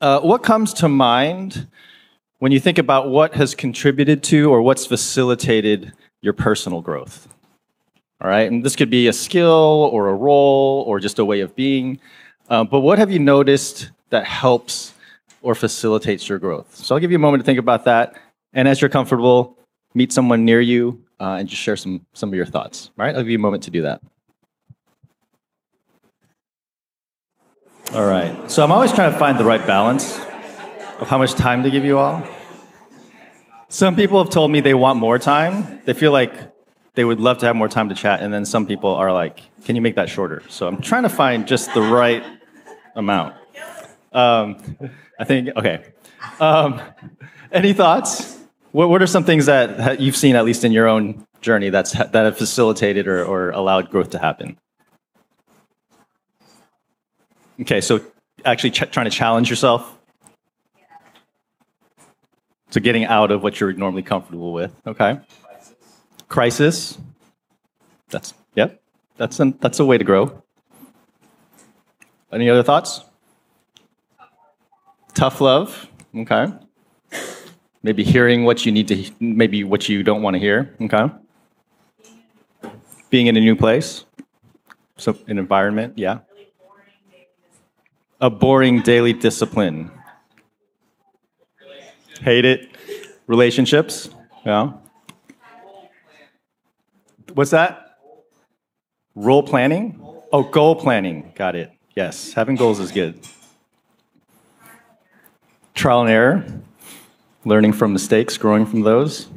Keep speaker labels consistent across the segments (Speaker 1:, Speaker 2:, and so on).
Speaker 1: uh, what comes to mind when you think about what has contributed to or what's facilitated your personal growth? All right, and this could be a skill or a role or just a way of being. Uh, but what have you noticed that helps or facilitates your growth? So I'll give you a moment to think about that. And as you're comfortable, meet someone near you uh, and just share some, some of your thoughts. All right, I'll give you a moment to do that. All right, so I'm always trying to find the right balance of how much time to give you all. Some people have told me they want more time. They feel like they would love to have more time to chat, and then some people are like, "Can you make that shorter?" So I'm trying to find just the right amount. Um, I think okay. Um, any thoughts? What, what are some things that you've seen, at least in your own journey, that's that have facilitated or, or allowed growth to happen? Okay, so actually ch- trying to challenge yourself. So getting out of what you're normally comfortable with. Okay crisis. That's yep. That's an, that's a way to grow. Any other thoughts? Tough love. Okay. Maybe hearing what you need to, maybe what you don't want to hear. Okay. Being in a new place. So an environment. Yeah. A boring daily discipline. Hate it. Relationships. Yeah. What's that? Role planning? Oh, goal planning. Got it. Yes, having goals is good. Trial and error, learning from mistakes, growing from those.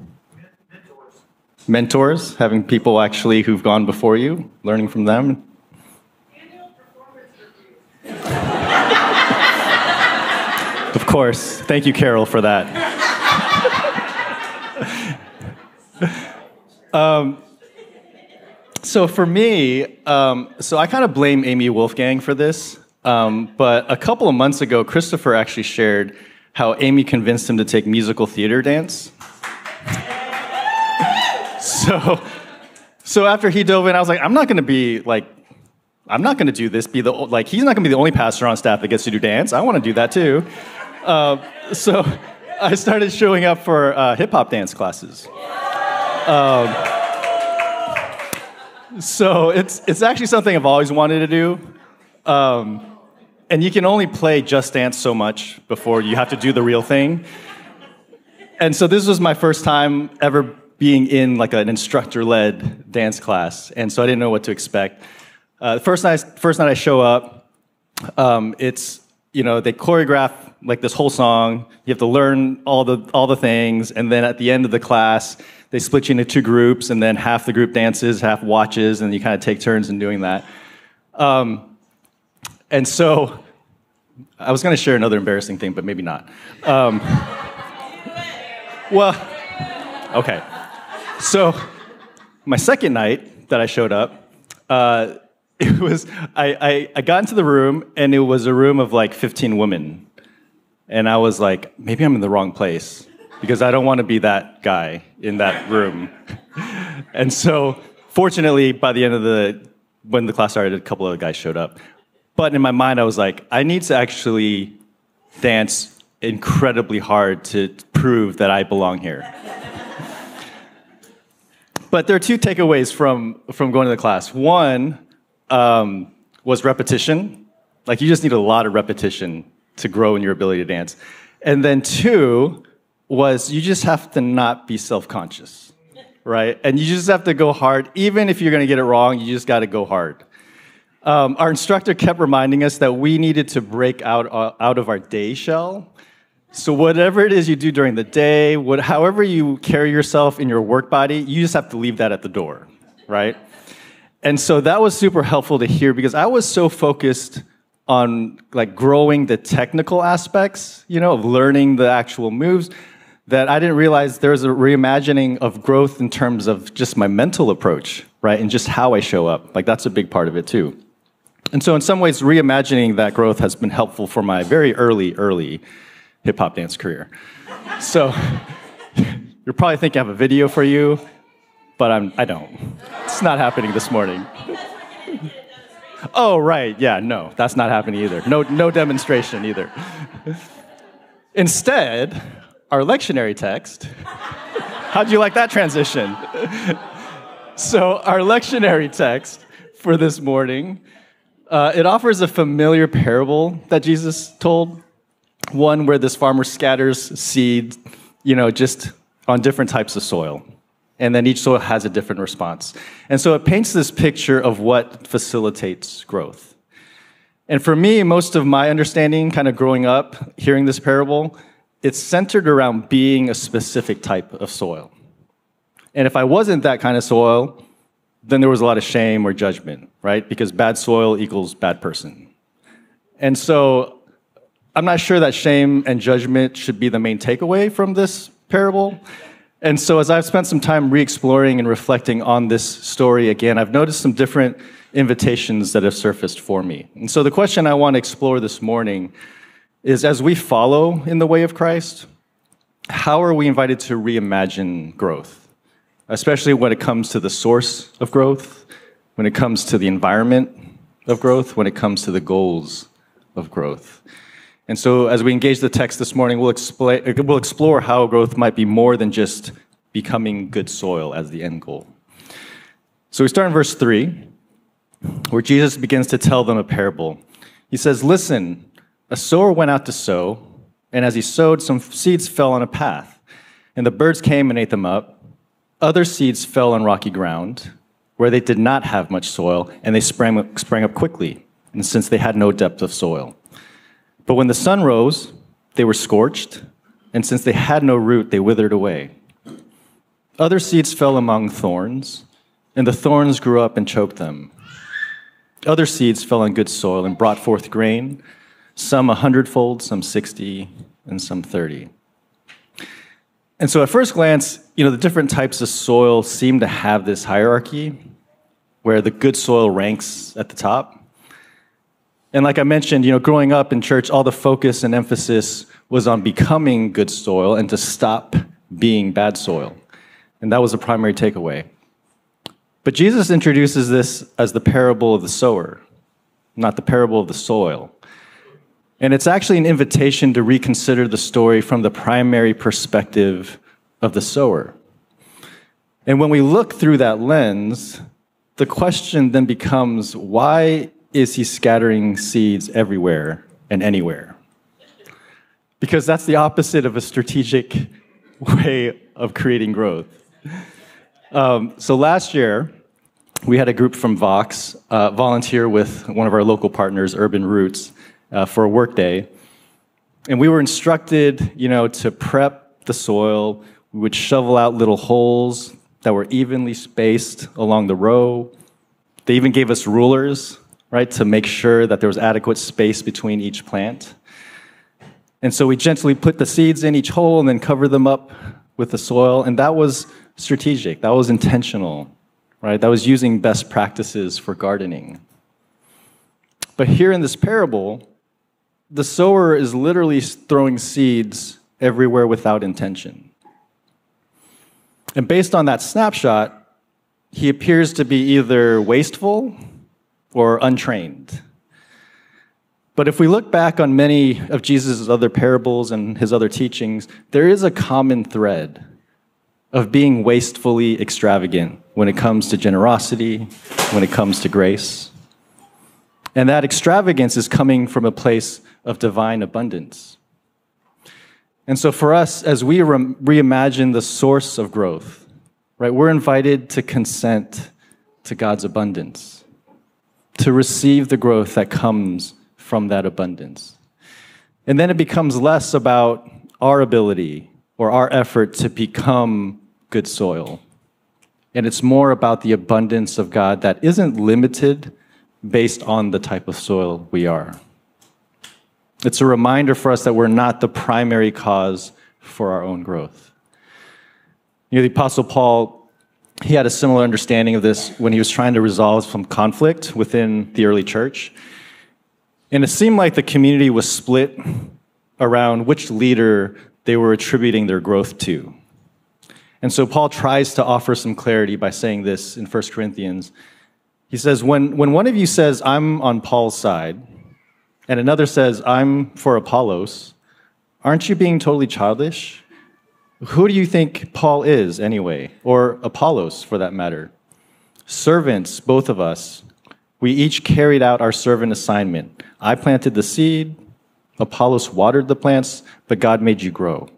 Speaker 1: Mentors. Having people actually who've gone before you, learning from them. Course. Thank you, Carol, for that. um, so for me, um, so I kind of blame Amy Wolfgang for this. Um, but a couple of months ago, Christopher actually shared how Amy convinced him to take musical theater dance. so, so after he dove in, I was like, I'm not going to be like, I'm not going to do this. Be the like, he's not going to be the only pastor on staff that gets to do dance. I want to do that too. Uh, so, I started showing up for uh, hip hop dance classes. Um, so it's it's actually something I've always wanted to do. Um, and you can only play Just Dance so much before you have to do the real thing. And so this was my first time ever being in like an instructor-led dance class, and so I didn't know what to expect. Uh, the first night, first night I show up, um, it's you know they choreograph like this whole song. You have to learn all the all the things, and then at the end of the class, they split you into two groups, and then half the group dances, half watches, and you kind of take turns in doing that. Um, and so, I was going to share another embarrassing thing, but maybe not. Um, well, okay. So, my second night that I showed up, uh, it was I, I, I got into the room, and it was a room of like 15 women, and I was like, maybe I'm in the wrong place because I don't want to be that guy in that room. and so, fortunately, by the end of the when the class started, a couple of guys showed up. But in my mind, I was like, I need to actually dance incredibly hard to prove that I belong here. but there are two takeaways from from going to the class. One um, was repetition. Like you just need a lot of repetition to grow in your ability to dance. And then two was you just have to not be self conscious, right? And you just have to go hard. Even if you're going to get it wrong, you just got to go hard. Um, our instructor kept reminding us that we needed to break out, uh, out of our day shell. So, whatever it is you do during the day, what, however you carry yourself in your work body, you just have to leave that at the door, right? And so that was super helpful to hear because I was so focused on like growing the technical aspects, you know, of learning the actual moves that I didn't realize there's a reimagining of growth in terms of just my mental approach, right? And just how I show up. Like that's a big part of it too. And so in some ways, reimagining that growth has been helpful for my very early, early hip hop dance career. So you're probably thinking I have a video for you, but I'm, I don't. It's not happening this morning. Oh, right, yeah, no, that's not happening either. No, no demonstration either. Instead, our lectionary text, how'd you like that transition? so, our lectionary text for this morning, uh, it offers a familiar parable that Jesus told. One where this farmer scatters seed, you know, just on different types of soil. And then each soil has a different response. And so it paints this picture of what facilitates growth. And for me, most of my understanding, kind of growing up, hearing this parable, it's centered around being a specific type of soil. And if I wasn't that kind of soil, then there was a lot of shame or judgment, right? Because bad soil equals bad person. And so I'm not sure that shame and judgment should be the main takeaway from this parable. And so as I've spent some time re exploring and reflecting on this story again, I've noticed some different invitations that have surfaced for me. And so the question I want to explore this morning is as we follow in the way of Christ, how are we invited to reimagine growth? especially when it comes to the source of growth, when it comes to the environment of growth, when it comes to the goals of growth. And so, as we engage the text this morning, we'll, expl- we'll explore how growth might be more than just becoming good soil as the end goal. So, we start in verse 3, where Jesus begins to tell them a parable. He says, Listen, a sower went out to sow, and as he sowed, some seeds fell on a path, and the birds came and ate them up. Other seeds fell on rocky ground where they did not have much soil, and they sprang, sprang up quickly, and since they had no depth of soil. But when the sun rose, they were scorched, and since they had no root, they withered away. Other seeds fell among thorns, and the thorns grew up and choked them. Other seeds fell on good soil and brought forth grain, some a hundredfold, some sixty, and some thirty. And so at first glance, you know, the different types of soil seem to have this hierarchy where the good soil ranks at the top. And like I mentioned, you know, growing up in church, all the focus and emphasis was on becoming good soil and to stop being bad soil. And that was the primary takeaway. But Jesus introduces this as the parable of the sower, not the parable of the soil. And it's actually an invitation to reconsider the story from the primary perspective of the sower. And when we look through that lens, the question then becomes why is he scattering seeds everywhere and anywhere? Because that's the opposite of a strategic way of creating growth. Um, so last year, we had a group from Vox uh, volunteer with one of our local partners, Urban Roots, uh, for a work day. And we were instructed, you know, to prep the soil. We would shovel out little holes that were evenly spaced along the row. They even gave us rulers, right, to make sure that there was adequate space between each plant. And so we gently put the seeds in each hole and then cover them up with the soil. And that was strategic, that was intentional, right? That was using best practices for gardening. But here in this parable, the sower is literally throwing seeds everywhere without intention. And based on that snapshot, he appears to be either wasteful or untrained. But if we look back on many of Jesus' other parables and his other teachings, there is a common thread of being wastefully extravagant when it comes to generosity, when it comes to grace. And that extravagance is coming from a place of divine abundance. And so, for us, as we re- reimagine the source of growth, right, we're invited to consent to God's abundance, to receive the growth that comes from that abundance. And then it becomes less about our ability or our effort to become good soil. And it's more about the abundance of God that isn't limited based on the type of soil we are. It's a reminder for us that we're not the primary cause for our own growth. You know, the Apostle Paul, he had a similar understanding of this when he was trying to resolve some conflict within the early church. And it seemed like the community was split around which leader they were attributing their growth to. And so Paul tries to offer some clarity by saying this in 1 Corinthians. He says, when, when one of you says, I'm on Paul's side, and another says, I'm for Apollos, aren't you being totally childish? Who do you think Paul is, anyway? Or Apollos, for that matter? Servants, both of us. We each carried out our servant assignment. I planted the seed, Apollos watered the plants, but God made you grow.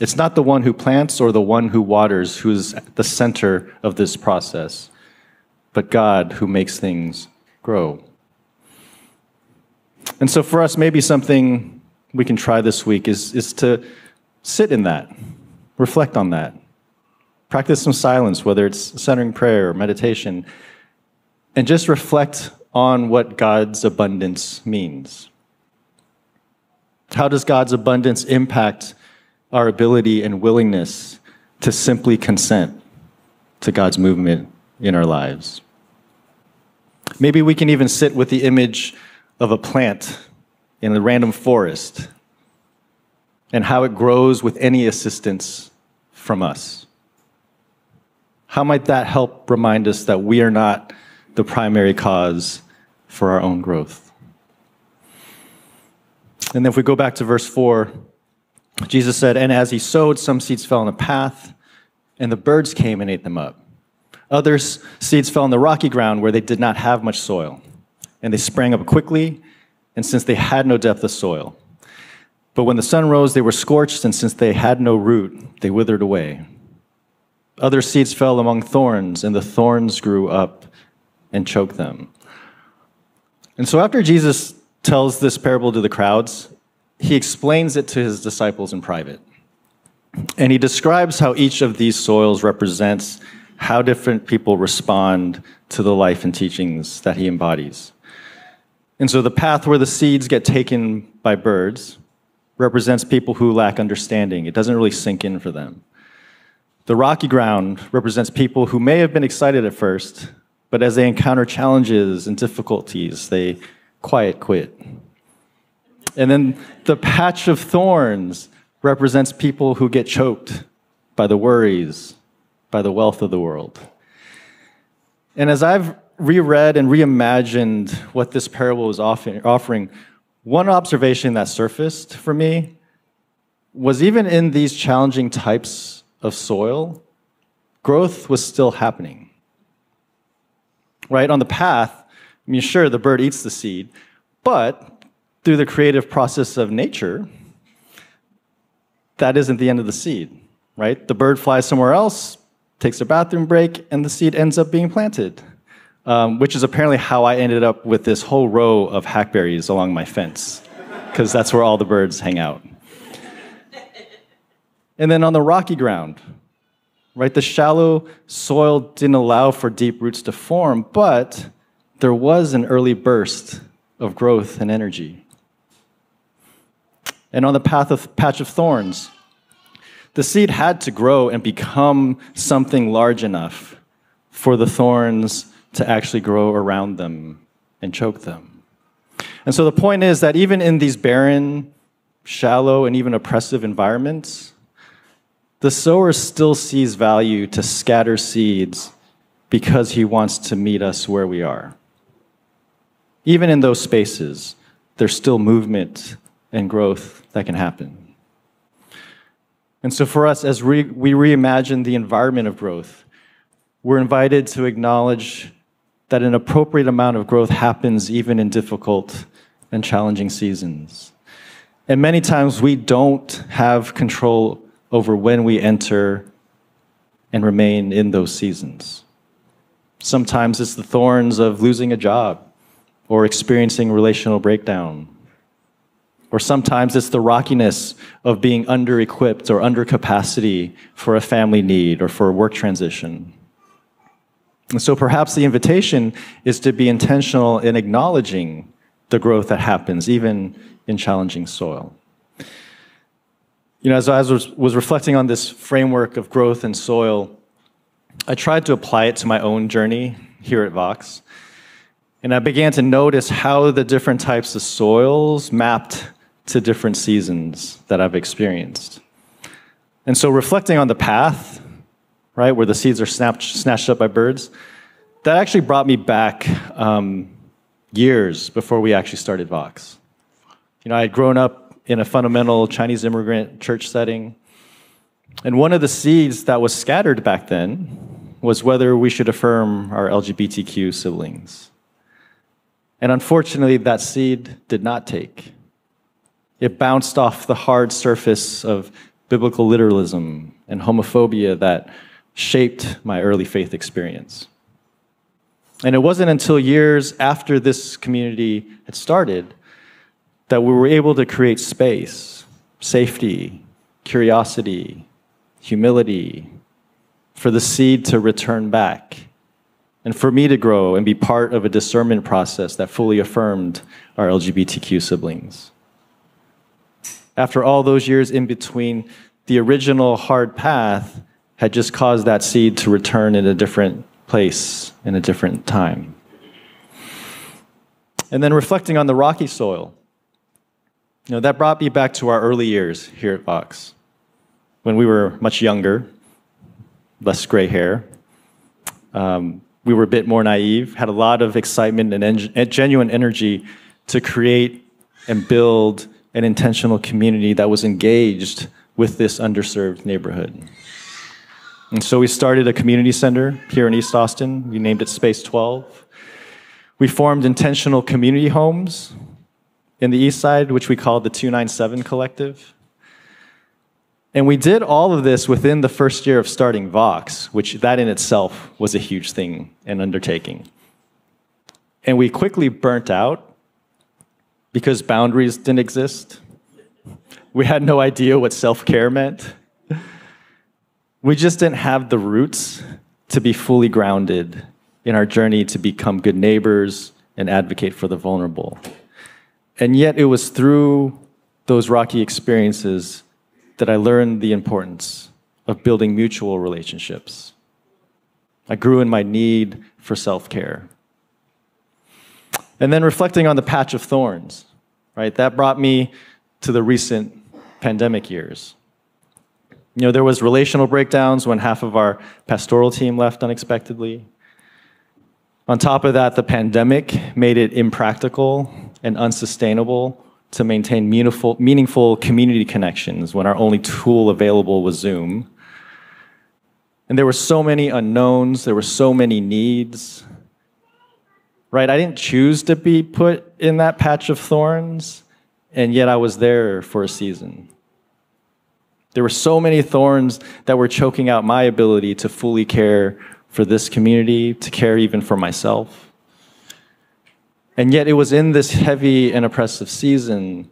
Speaker 1: It's not the one who plants or the one who waters who's at the center of this process, but God who makes things grow. And so for us, maybe something we can try this week is, is to sit in that, reflect on that, practice some silence, whether it's centering prayer or meditation, and just reflect on what God's abundance means. How does God's abundance impact our ability and willingness to simply consent to God's movement in our lives? Maybe we can even sit with the image of a plant in a random forest and how it grows with any assistance from us. How might that help remind us that we are not the primary cause for our own growth? And then if we go back to verse 4, Jesus said, And as he sowed, some seeds fell on the path, and the birds came and ate them up. Other seeds fell on the rocky ground where they did not have much soil, and they sprang up quickly, and since they had no depth of soil. But when the sun rose, they were scorched, and since they had no root, they withered away. Other seeds fell among thorns, and the thorns grew up and choked them. And so after Jesus tells this parable to the crowds, he explains it to his disciples in private. And he describes how each of these soils represents how different people respond to the life and teachings that he embodies. And so the path where the seeds get taken by birds represents people who lack understanding. It doesn't really sink in for them. The rocky ground represents people who may have been excited at first, but as they encounter challenges and difficulties, they quiet quit. And then the patch of thorns represents people who get choked by the worries, by the wealth of the world. And as I've reread and reimagined what this parable is offering, one observation that surfaced for me was even in these challenging types of soil, growth was still happening. Right? On the path, I mean, sure, the bird eats the seed, but through the creative process of nature, that isn't the end of the seed, right? The bird flies somewhere else, takes a bathroom break, and the seed ends up being planted, um, which is apparently how I ended up with this whole row of hackberries along my fence, because that's where all the birds hang out. And then on the rocky ground, right, the shallow soil didn't allow for deep roots to form, but there was an early burst of growth and energy. And on the path of patch of thorns, the seed had to grow and become something large enough for the thorns to actually grow around them and choke them. And so the point is that even in these barren, shallow, and even oppressive environments, the sower still sees value to scatter seeds because he wants to meet us where we are even in those spaces, there's still movement and growth that can happen. And so, for us, as we, we reimagine the environment of growth, we're invited to acknowledge that an appropriate amount of growth happens even in difficult and challenging seasons. And many times we don't have control over when we enter and remain in those seasons. Sometimes it's the thorns of losing a job or experiencing relational breakdown. Or sometimes it's the rockiness of being under equipped or under capacity for a family need or for a work transition. And so perhaps the invitation is to be intentional in acknowledging the growth that happens, even in challenging soil. You know, as I was, was reflecting on this framework of growth and soil, I tried to apply it to my own journey here at Vox. And I began to notice how the different types of soils mapped to different seasons that I've experienced. And so, reflecting on the path, right, where the seeds are snapped, snatched up by birds, that actually brought me back um, years before we actually started Vox. You know, I had grown up in a fundamental Chinese immigrant church setting. And one of the seeds that was scattered back then was whether we should affirm our LGBTQ siblings. And unfortunately, that seed did not take. It bounced off the hard surface of biblical literalism and homophobia that shaped my early faith experience. And it wasn't until years after this community had started that we were able to create space, safety, curiosity, humility, for the seed to return back, and for me to grow and be part of a discernment process that fully affirmed our LGBTQ siblings. After all those years in between, the original hard path had just caused that seed to return in a different place, in a different time. And then reflecting on the rocky soil, you know, that brought me back to our early years here at Vox, when we were much younger, less gray hair. Um, we were a bit more naive, had a lot of excitement and en genuine energy to create and build an intentional community that was engaged with this underserved neighborhood. And so we started a community center here in East Austin. We named it Space 12. We formed intentional community homes in the East Side, which we called the 297 Collective. And we did all of this within the first year of starting Vox, which that in itself was a huge thing and undertaking. And we quickly burnt out because boundaries didn't exist. We had no idea what self care meant. We just didn't have the roots to be fully grounded in our journey to become good neighbors and advocate for the vulnerable. And yet, it was through those rocky experiences that I learned the importance of building mutual relationships. I grew in my need for self care. And then reflecting on the patch of thorns, right? That brought me to the recent pandemic years. You know, there was relational breakdowns when half of our pastoral team left unexpectedly. On top of that, the pandemic made it impractical and unsustainable to maintain meaningful, meaningful community connections when our only tool available was Zoom. And there were so many unknowns, there were so many needs. Right? I didn't choose to be put in that patch of thorns, and yet I was there for a season. There were so many thorns that were choking out my ability to fully care for this community, to care even for myself. And yet, it was in this heavy and oppressive season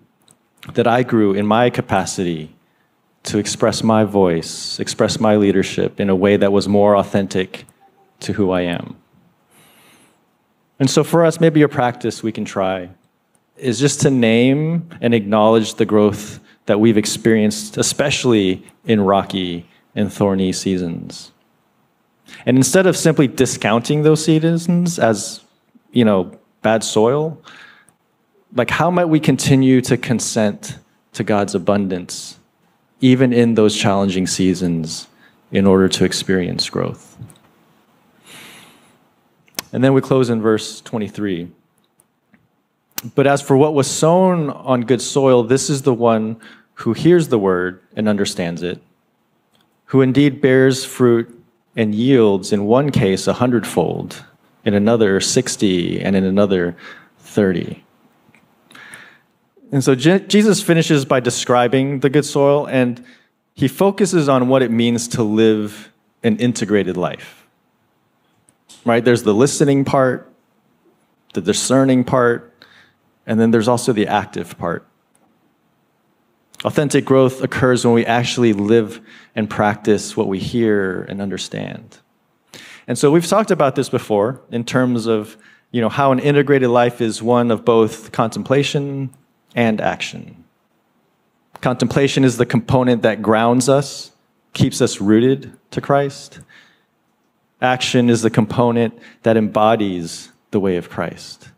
Speaker 1: that I grew in my capacity to express my voice, express my leadership in a way that was more authentic to who I am. And so, for us, maybe a practice we can try is just to name and acknowledge the growth that we've experienced, especially in rocky and thorny seasons. And instead of simply discounting those seasons as, you know, bad soil, like how might we continue to consent to God's abundance, even in those challenging seasons, in order to experience growth? And then we close in verse 23. But as for what was sown on good soil, this is the one who hears the word and understands it, who indeed bears fruit and yields in one case a hundredfold, in another 60, and in another 30. And so Je- Jesus finishes by describing the good soil, and he focuses on what it means to live an integrated life. Right? There's the listening part, the discerning part, and then there's also the active part. Authentic growth occurs when we actually live and practice what we hear and understand. And so we've talked about this before in terms of you know, how an integrated life is one of both contemplation and action. Contemplation is the component that grounds us, keeps us rooted to Christ. Action is the component that embodies the way of Christ.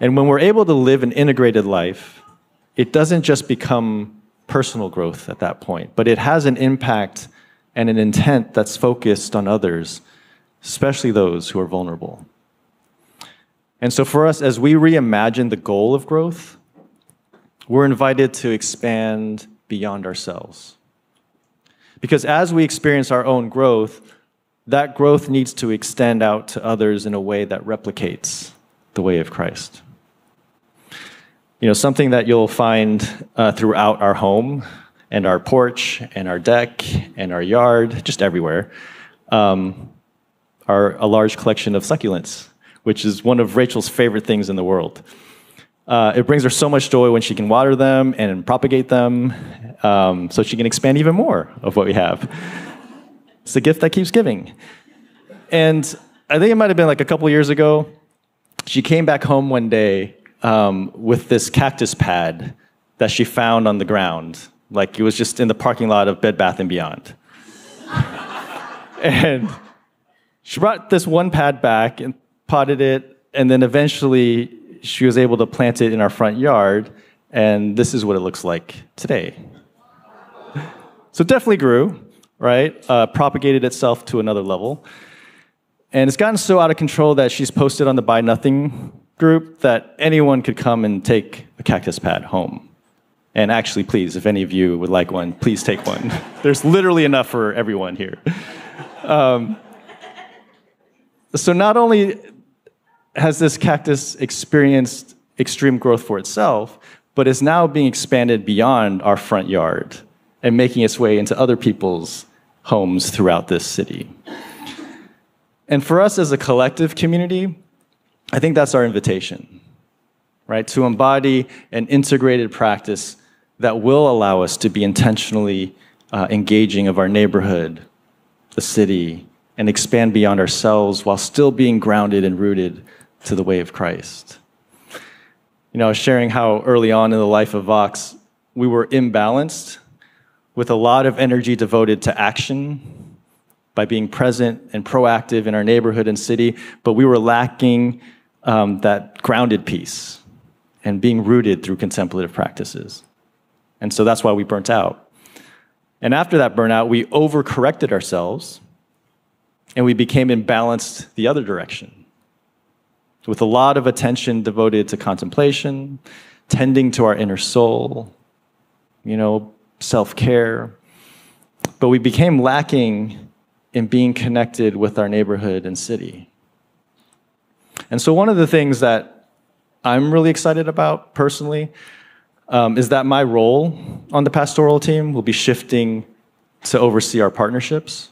Speaker 1: And when we're able to live an integrated life, it doesn't just become personal growth at that point, but it has an impact and an intent that's focused on others, especially those who are vulnerable. And so, for us, as we reimagine the goal of growth, we're invited to expand beyond ourselves. Because as we experience our own growth, that growth needs to extend out to others in a way that replicates the way of Christ. You know, something that you'll find uh, throughout our home and our porch and our deck and our yard, just everywhere, um, are a large collection of succulents, which is one of Rachel's favorite things in the world. Uh, it brings her so much joy when she can water them and propagate them um, so she can expand even more of what we have. It's a gift that keeps giving. And I think it might have been like a couple years ago. She came back home one day um, with this cactus pad that she found on the ground. Like it was just in the parking lot of Bed Bath and Beyond. and she brought this one pad back and potted it, and then eventually she was able to plant it in our front yard, and this is what it looks like today. So it definitely grew, right? Uh, propagated itself to another level. And it's gotten so out of control that she's posted on the Buy Nothing group that anyone could come and take a cactus pad home. And actually, please, if any of you would like one, please take one. There's literally enough for everyone here. Um, so, not only has this cactus experienced extreme growth for itself, but is now being expanded beyond our front yard and making its way into other people's homes throughout this city. And for us as a collective community, I think that's our invitation, right? To embody an integrated practice that will allow us to be intentionally uh, engaging of our neighborhood, the city, and expand beyond ourselves while still being grounded and rooted to the way of Christ. You know, sharing how early on in the life of Vox, we were imbalanced with a lot of energy devoted to action by being present and proactive in our neighborhood and city, but we were lacking um, that grounded piece and being rooted through contemplative practices. And so that's why we burnt out. And after that burnout, we overcorrected ourselves and we became imbalanced the other direction with a lot of attention devoted to contemplation, tending to our inner soul, you know, self care. But we became lacking in being connected with our neighborhood and city. And so, one of the things that I'm really excited about personally um, is that my role on the pastoral team will be shifting to oversee our partnerships.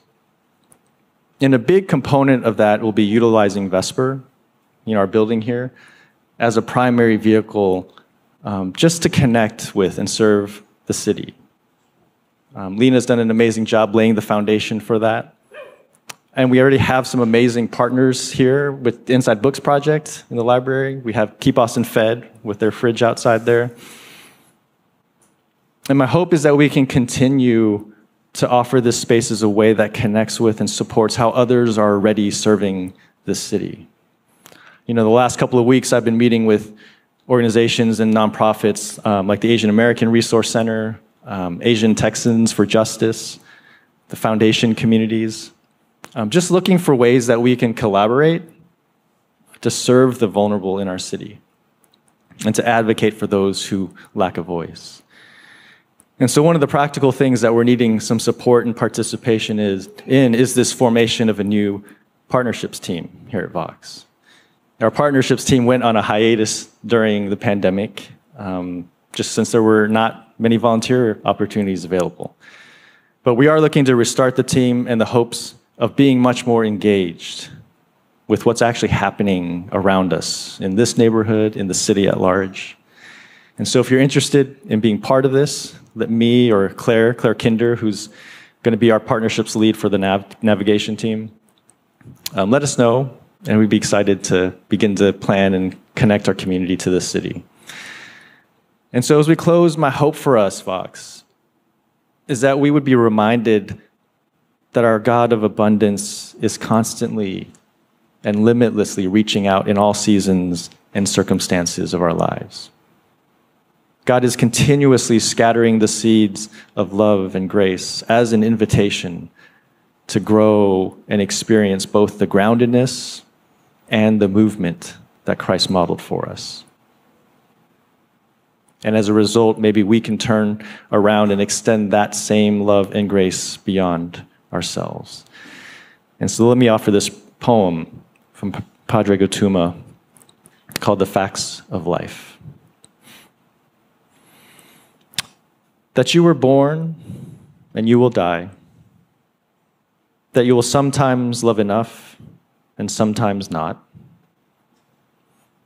Speaker 1: And a big component of that will be utilizing Vesper you know, our building here as a primary vehicle um, just to connect with and serve the city. Um, Lena's done an amazing job laying the foundation for that. And we already have some amazing partners here with the Inside Books Project in the library. We have Keep Austin Fed with their fridge outside there. And my hope is that we can continue to offer this space as a way that connects with and supports how others are already serving this city. You know, the last couple of weeks I've been meeting with organizations and nonprofits um, like the Asian American Resource Center, um, Asian Texans for Justice, the foundation communities, um, just looking for ways that we can collaborate to serve the vulnerable in our city and to advocate for those who lack a voice. And so, one of the practical things that we're needing some support and participation is, in is this formation of a new partnerships team here at Vox. Our partnerships team went on a hiatus during the pandemic, um, just since there were not many volunteer opportunities available. But we are looking to restart the team in the hopes of being much more engaged with what's actually happening around us in this neighborhood, in the city at large. And so if you're interested in being part of this, let me or Claire, Claire Kinder, who's going to be our partnerships lead for the nav- navigation team, um, let us know and we'd be excited to begin to plan and connect our community to this city. And so, as we close, my hope for us, Vox, is that we would be reminded that our God of abundance is constantly and limitlessly reaching out in all seasons and circumstances of our lives. God is continuously scattering the seeds of love and grace as an invitation to grow and experience both the groundedness and the movement that Christ modeled for us. And as a result, maybe we can turn around and extend that same love and grace beyond ourselves. And so let me offer this poem from Pádraig Ó Tuama called The Facts of Life. That you were born and you will die. That you will sometimes love enough and sometimes not.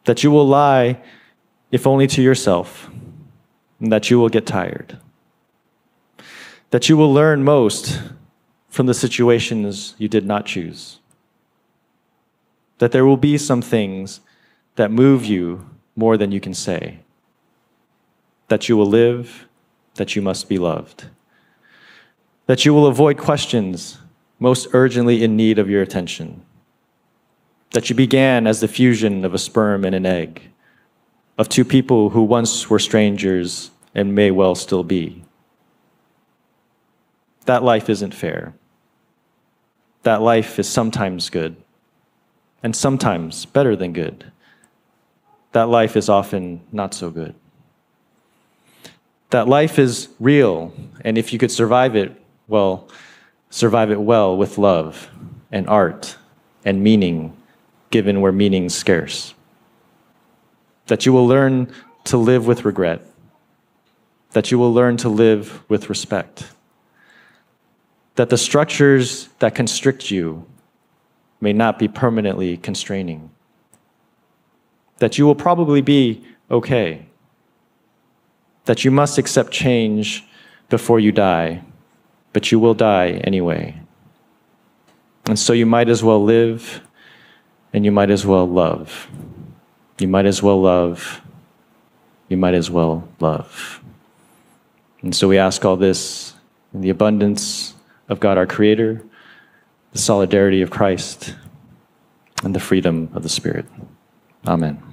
Speaker 1: That you will lie, if only to yourself, and that you will get tired. That you will learn most from the situations you did not choose. That there will be some things that move you more than you can say. That you will live, that you must be loved. That you will avoid questions most urgently in need of your attention. That you began as the fusion of a sperm and an egg, of two people who once were strangers and may well still be. That life isn't fair. That life is sometimes good, and sometimes better than good. That life is often not so good. That life is real, and if you could survive it, well, survive it well with love and art and meaning, given where meaning's scarce. That you will learn to live with regret. That you will learn to live with respect. That the structures that constrict you may not be permanently constraining. That you will probably be okay. That you must accept change before you die but you will die anyway. And so you might as well live and you might as well love. You might as well love. You might as well love. And so we ask all this in the abundance of God our Creator, the solidarity of Christ, and the freedom of the Spirit. Amen.